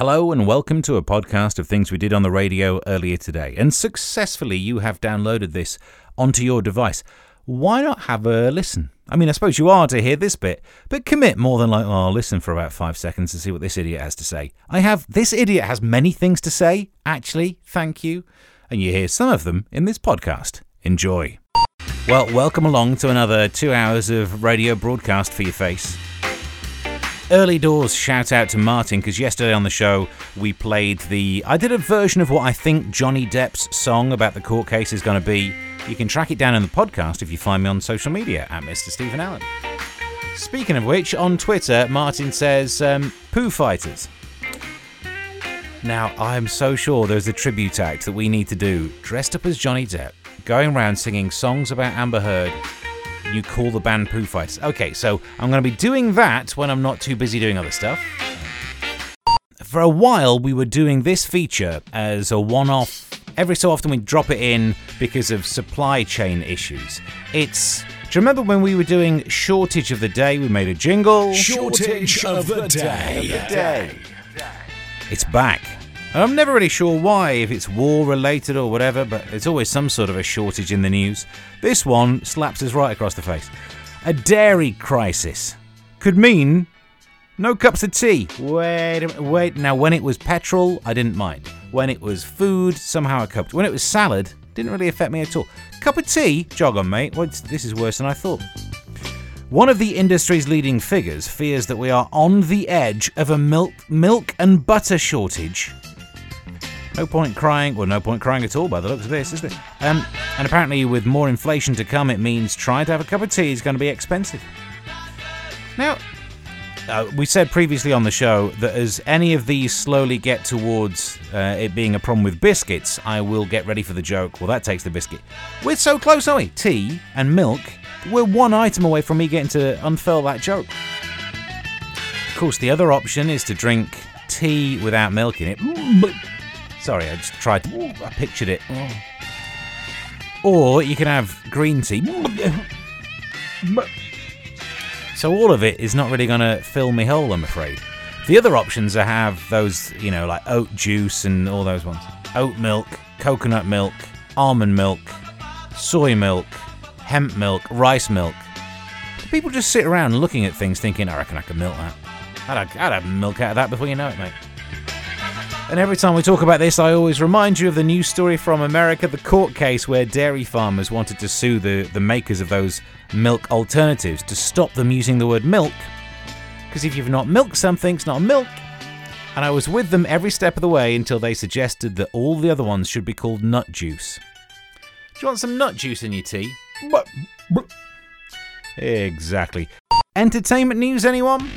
Hello and welcome to a podcast of things we did on the radio earlier today. And successfully, you have downloaded this onto your device. Why not have a listen? I mean, I suppose you are to hear this bit, but commit more than like, oh, listen for about five seconds to see what this idiot has to say. I have, this idiot has many things to say, actually, thank you. And you hear some of them in this podcast. Enjoy. Well, welcome along to another two hours of radio broadcast for your face. Early doors shout out to Martin because yesterday on the show we played the. I did a version of what I think Johnny Depp's song about the court case is going to be. You can track it down in the podcast if you find me on social media at Mr. Stephen Allen. Speaking of which, on Twitter, Martin says, um, Pooh Fighters. Now, I'm so sure there's a tribute act that we need to do, dressed up as Johnny Depp, going around singing songs about Amber Heard you call the band Pooh Fighters. Okay, so I'm going to be doing that when I'm not too busy doing other stuff. For a while, we were doing this feature as a one off. Every so often, we'd drop it in because of supply chain issues. It's. Do you remember when we were doing Shortage of the Day? We made a jingle. Shortage of the day. It's back. And I'm never really sure why, if it's war related or whatever, but it's always some sort of a shortage in the news. This one slaps us right across the face. A dairy crisis could mean no cups of tea. Wait, wait. Now, when it was petrol, I didn't mind. When it was food, somehow I coped. When it was salad, didn't really affect me at all. Cup of tea, jog on, mate. Well, this is worse than I thought. One of the industry's leading figures fears that we are on the edge of a milk, milk and butter shortage no point crying, well, no point crying at all by the looks of this, is there? Um, and apparently, with more inflation to come, it means trying to have a cup of tea is going to be expensive. Now, uh, we said previously on the show that as any of these slowly get towards uh, it being a problem with biscuits, I will get ready for the joke. Well, that takes the biscuit. We're so close, aren't we? Tea and milk. We're one item away from me getting to unfurl that joke. Of course, the other option is to drink tea without milk in it. Sorry, I just tried to. I pictured it. Or you can have green tea. So all of it is not really going to fill me whole, I'm afraid. The other options are have those, you know, like oat juice and all those ones. Oat milk, coconut milk, almond milk, soy milk, hemp milk, rice milk. People just sit around looking at things thinking, I reckon I could milk that. I'd I'd have milk out of that before you know it, mate. And every time we talk about this, I always remind you of the news story from America the court case where dairy farmers wanted to sue the, the makers of those milk alternatives to stop them using the word milk. Because if you've not milked something, it's not milk. And I was with them every step of the way until they suggested that all the other ones should be called nut juice. Do you want some nut juice in your tea? Exactly. Entertainment news, anyone?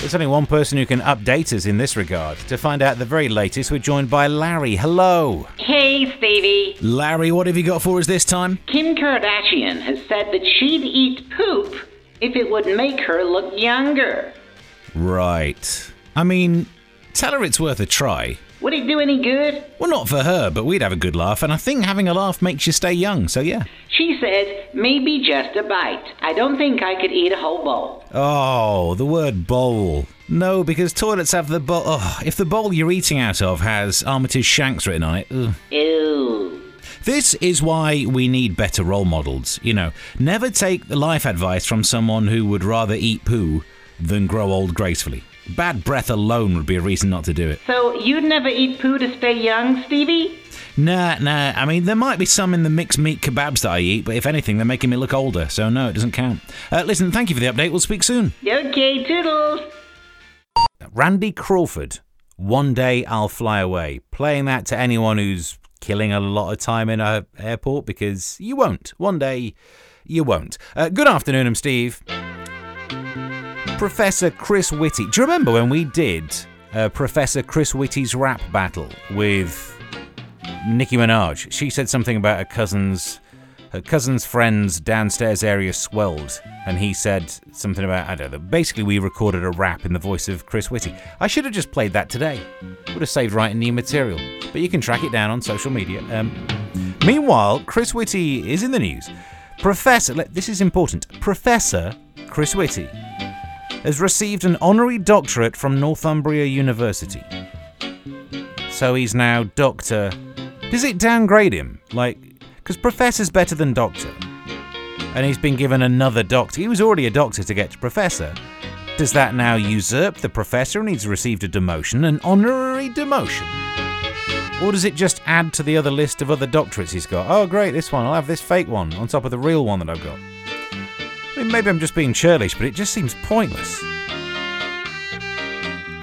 There's only one person who can update us in this regard. To find out the very latest, we're joined by Larry. Hello. Hey, Stevie. Larry, what have you got for us this time? Kim Kardashian has said that she'd eat poop if it would make her look younger. Right. I mean, tell her it's worth a try. Would it do any good? Well, not for her, but we'd have a good laugh, and I think having a laugh makes you stay young, so yeah. She said, maybe just a bite. I don't think I could eat a whole bowl. Oh, the word bowl. No, because toilets have the bowl. Oh, if the bowl you're eating out of has Armitage Shanks written on it. Ugh. Ew. This is why we need better role models. You know, never take life advice from someone who would rather eat poo than grow old gracefully. Bad breath alone would be a reason not to do it. So you'd never eat poo to stay young, Stevie? Nah, nah. I mean, there might be some in the mixed meat kebabs that I eat, but if anything, they're making me look older, so no, it doesn't count. Uh, listen, thank you for the update. We'll speak soon. Okay, toodles. Randy Crawford, One Day I'll Fly Away. Playing that to anyone who's killing a lot of time in a airport because you won't. One day you won't. Uh, good afternoon, I'm Steve. Professor Chris Whitty. Do you remember when we did uh, Professor Chris Whitty's rap battle with Nicki Minaj? She said something about her cousin's her cousin's friend's downstairs area swelled, and he said something about I don't know. Basically, we recorded a rap in the voice of Chris Whitty. I should have just played that today. Would have saved writing new material. But you can track it down on social media. Um, meanwhile, Chris Whitty is in the news. Professor, this is important. Professor Chris Whitty has received an honorary doctorate from Northumbria University. So he's now Doctor. Does it downgrade him? Like, because Professor's better than Doctor. And he's been given another Doctor. He was already a Doctor to get to Professor. Does that now usurp the Professor and he's received a demotion, an honorary demotion? Or does it just add to the other list of other doctorates he's got? Oh, great, this one. I'll have this fake one on top of the real one that I've got. Mean, maybe I'm just being churlish, but it just seems pointless.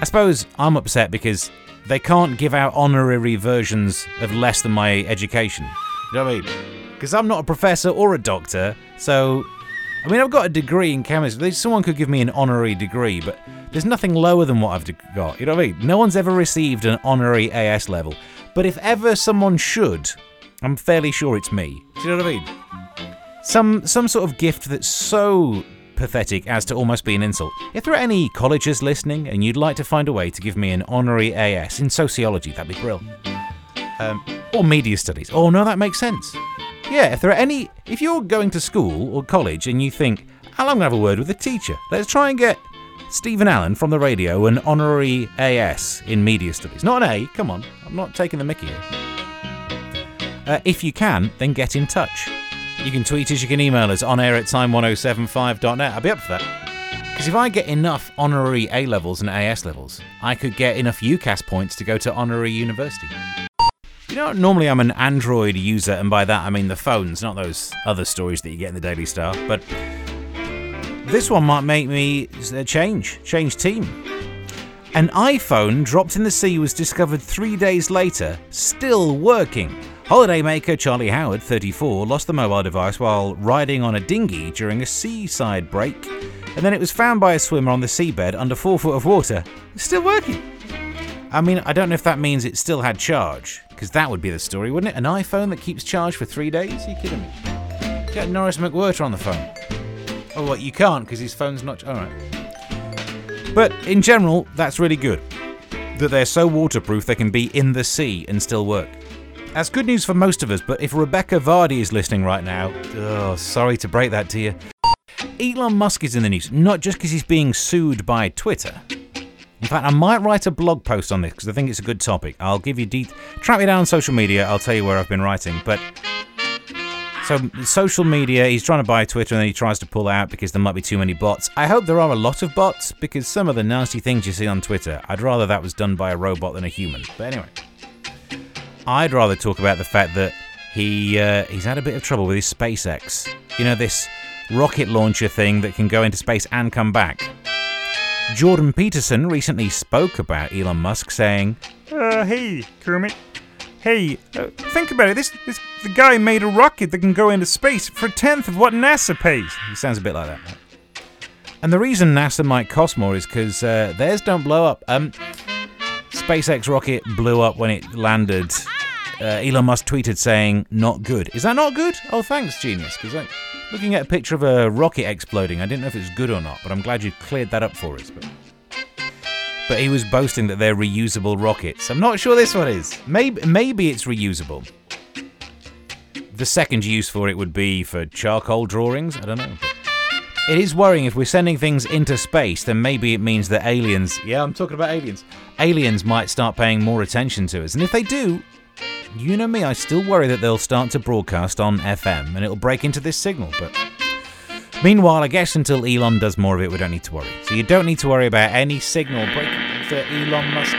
I suppose I'm upset because they can't give out honorary versions of less than my education. You know what I mean? Because I'm not a professor or a doctor, so. I mean, I've got a degree in chemistry. Someone could give me an honorary degree, but there's nothing lower than what I've got. You know what I mean? No one's ever received an honorary AS level. But if ever someone should, I'm fairly sure it's me. Do you know what I mean? Some some sort of gift that's so pathetic as to almost be an insult. If there are any colleges listening and you'd like to find a way to give me an honorary AS in sociology, that'd be brilliant. Um, or media studies. Oh no, that makes sense. Yeah, if there are any, if you're going to school or college and you think, I'm gonna have a word with the teacher. Let's try and get Stephen Allen from the radio an honorary AS in media studies. Not an A, come on, I'm not taking the mickey. Uh, if you can, then get in touch. You can tweet us, you can email us on air at time1075.net. I'll be up for that. Because if I get enough honorary A levels and AS levels, I could get enough UCAS points to go to honorary university. You know, normally I'm an Android user, and by that I mean the phones, not those other stories that you get in the Daily Star. But this one might make me uh, change, change team. An iPhone dropped in the sea was discovered three days later, still working. Holidaymaker Charlie Howard, 34, lost the mobile device while riding on a dinghy during a seaside break, and then it was found by a swimmer on the seabed under four foot of water. It's still working. I mean, I don't know if that means it still had charge, because that would be the story, wouldn't it? An iPhone that keeps charge for three days? Are you kidding me? Get Norris McWhirter on the phone. Oh, what? You can't because his phone's not. All right. But in general, that's really good. That they're so waterproof they can be in the sea and still work. That's good news for most of us, but if Rebekah Vardy is listening right now, oh, sorry to break that to you. Elon Musk is in the news, not just because he's being sued by Twitter. In fact, I might write a blog post on this because I think it's a good topic. I'll give you de- track me down on social media. I'll tell you where I've been writing. But so, social media, he's trying to buy Twitter and then he tries to pull out because there might be too many bots. I hope there are a lot of bots because some of the nasty things you see on Twitter, I'd rather that was done by a robot than a human. But anyway, I'd rather talk about the fact that he uh, he's had a bit of trouble with his SpaceX. You know, this rocket launcher thing that can go into space and come back. Jordan Peterson recently spoke about Elon Musk saying, uh, hey, Kermit, Hey, uh, think about it. This, this the guy made a rocket that can go into space for a tenth of what NASA pays. He sounds a bit like that. Right? And the reason NASA might cost more is because uh, theirs don't blow up. Um, SpaceX rocket blew up when it landed. Uh, Elon Musk tweeted saying, "Not good." Is that not good? Oh, thanks, genius. Because like, looking at a picture of a rocket exploding, I didn't know if it was good or not. But I'm glad you cleared that up for us. But but he was boasting that they're reusable rockets. I'm not sure this one is. Maybe, maybe it's reusable. The second use for it would be for charcoal drawings. I don't know. It is worrying if we're sending things into space, then maybe it means that aliens. Yeah, I'm talking about aliens. Aliens might start paying more attention to us. And if they do, you know me, I still worry that they'll start to broadcast on FM and it'll break into this signal. But Meanwhile, I guess until Elon does more of it, we don't need to worry. So you don't need to worry about any signal breaking for Elon Musk.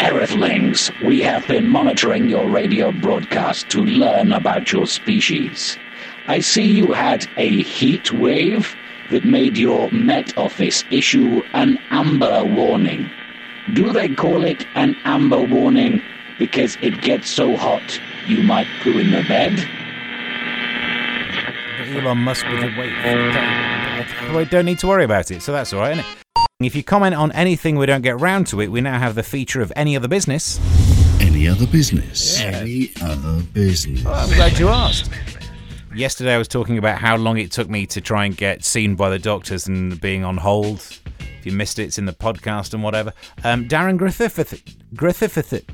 Earthlings, we have been monitoring your radio broadcast to learn about your species. I see you had a heat wave that made your Met Office issue an amber warning. Do they call it an amber warning because it gets so hot you might poo in the bed? Elon Musk with a wait. We don't need to worry about it, so that's all right, isn't it? If you comment on anything we don't get round to it, we now have the feature of any other business. Any other business? Yeah. Any other business? I'm glad you asked. Yesterday I was talking about how long it took me to try and get seen by the doctors and being on hold. If you missed it, it's in the podcast and whatever. Um, Darren Griffith, Griffith,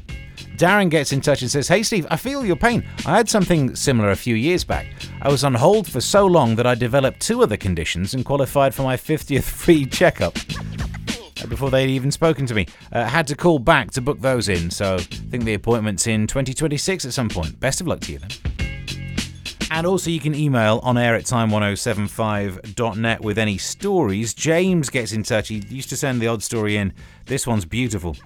Darren gets in touch and says, Hey Steve, I feel your pain. I had something similar a few years back. I was on hold for so long that I developed two other conditions and qualified for my 50th free checkup uh, before they'd even spoken to me. Uh, had to call back to book those in, so I think the appointment's in 2026 at some point. Best of luck to you then. And also, you can email on air at time1075.net with any stories. James gets in touch. He used to send the odd story in. This one's beautiful.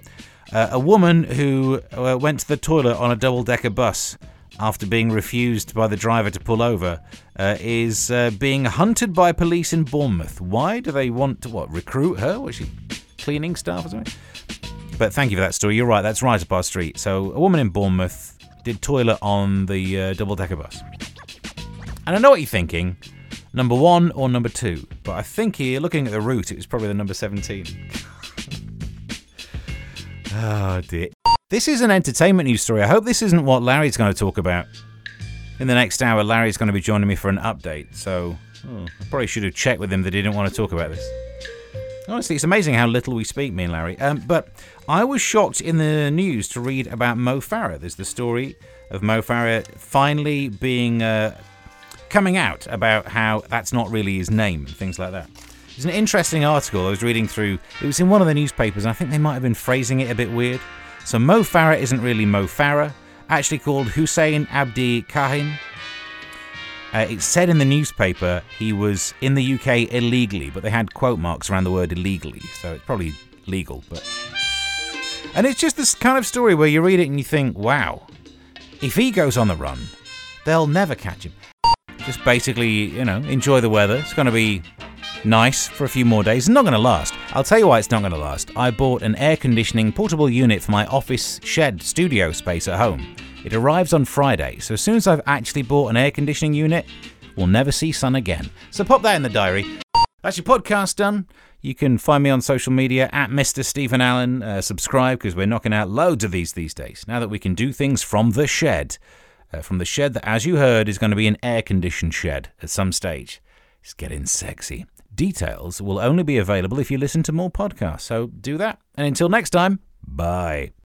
Uh, a woman who uh, went to the toilet on a double decker bus after being refused by the driver to pull over uh, is uh, being hunted by police in Bournemouth. Why do they want to what recruit her? Was she cleaning staff or something? But thank you for that story. You're right. That's right up our street. So a woman in Bournemouth did toilet on the uh, double decker bus. And I know what you're thinking number one or number two. But I think here, looking at the route, it was probably the number 17. Oh, dear. This is an entertainment news story. I hope this isn't what Larry's going to talk about. In the next hour, Larry's going to be joining me for an update. So oh, I probably should have checked with him that he didn't want to talk about this. Honestly, it's amazing how little we speak, me and Larry. Um, but I was shocked in the news to read about Mo Farah. There's the story of Mo Farah finally being uh, coming out about how that's not really his name and things like that. It's an interesting article I was reading through. It was in one of the newspapers, and I think they might have been phrasing it a bit weird. So Mo Farah isn't really Mo Farah, actually called Hussein Abdi Kahin. Uh, it said in the newspaper he was in the UK illegally, but they had quote marks around the word illegally, so it's probably legal. But and it's just this kind of story where you read it and you think, wow, if he goes on the run, they'll never catch him. Just basically, you know, enjoy the weather. It's going to be nice for a few more days. Not going to last. I'll tell you why it's not going to last. I bought an air conditioning portable unit for my office shed studio space at home. It arrives on Friday, so as soon as I've actually bought an air conditioning unit, we'll never see sun again. So pop that in the diary. That's your podcast done. You can find me on social media at Mr. Stephen Allen. Uh, subscribe because we're knocking out loads of these these days. Now that we can do things from the shed. Uh, from the shed that, as you heard, is going to be an air conditioned shed at some stage. It's getting sexy. Details will only be available if you listen to more podcasts. So do that. And until next time, bye.